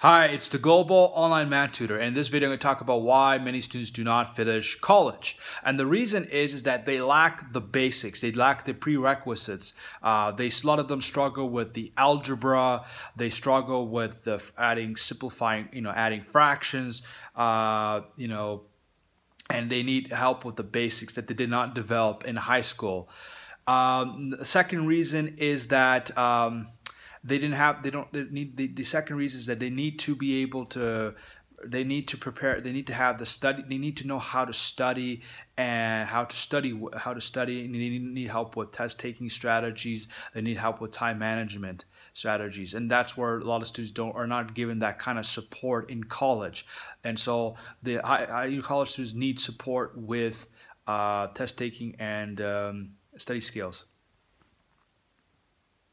Hi, it's the Global Online Math Tutor. and In this video, I'm going to talk about why many students do not finish college. And the reason is, is that they lack the basics. They lack the prerequisites. Uh, they, a lot of them struggle with the algebra. They struggle with the adding, simplifying, you know, adding fractions, uh, you know, and they need help with the basics that they did not develop in high school. Um, the second reason is that um, they didn't have they don't they need the, the second reason is that they need to be able to they need to prepare they need to have the study they need to know how to study and how to study how to study and they need help with test taking strategies. They need help with time management strategies. And that's where a lot of students don't are not given that kind of support in college. And so the college students need support with uh, test taking and um, study skills